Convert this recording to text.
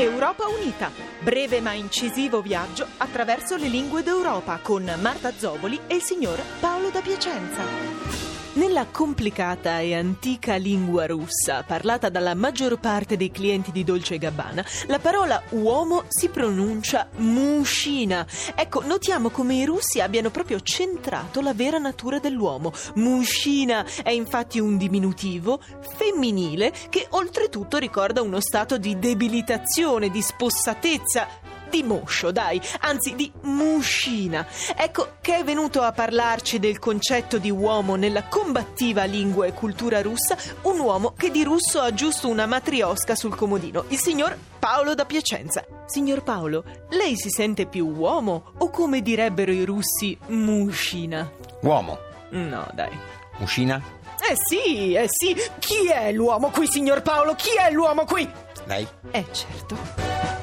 Europa Unita, breve ma incisivo viaggio attraverso le lingue d'Europa con Marta Zoboli e il signor Paolo da Piacenza. Nella complicata e antica lingua russa, parlata dalla maggior parte dei clienti di Dolce Gabbana, la parola uomo si pronuncia mushina. Ecco, notiamo come i russi abbiano proprio centrato la vera natura dell'uomo. Mushina è infatti un diminutivo femminile che oltretutto ricorda uno stato di debilitazione, di spossatezza, di moscio, dai, anzi di muscina. Ecco che è venuto a parlarci del concetto di uomo nella combattiva lingua e cultura russa, un uomo che di russo ha giusto una matriosca sul comodino, il signor Paolo da Piacenza. Signor Paolo, lei si sente più uomo o come direbbero i russi muscina? Uomo. No, dai. Muscina? Eh sì, eh sì. Chi è l'uomo qui, signor Paolo? Chi è l'uomo qui? Lei? Eh certo.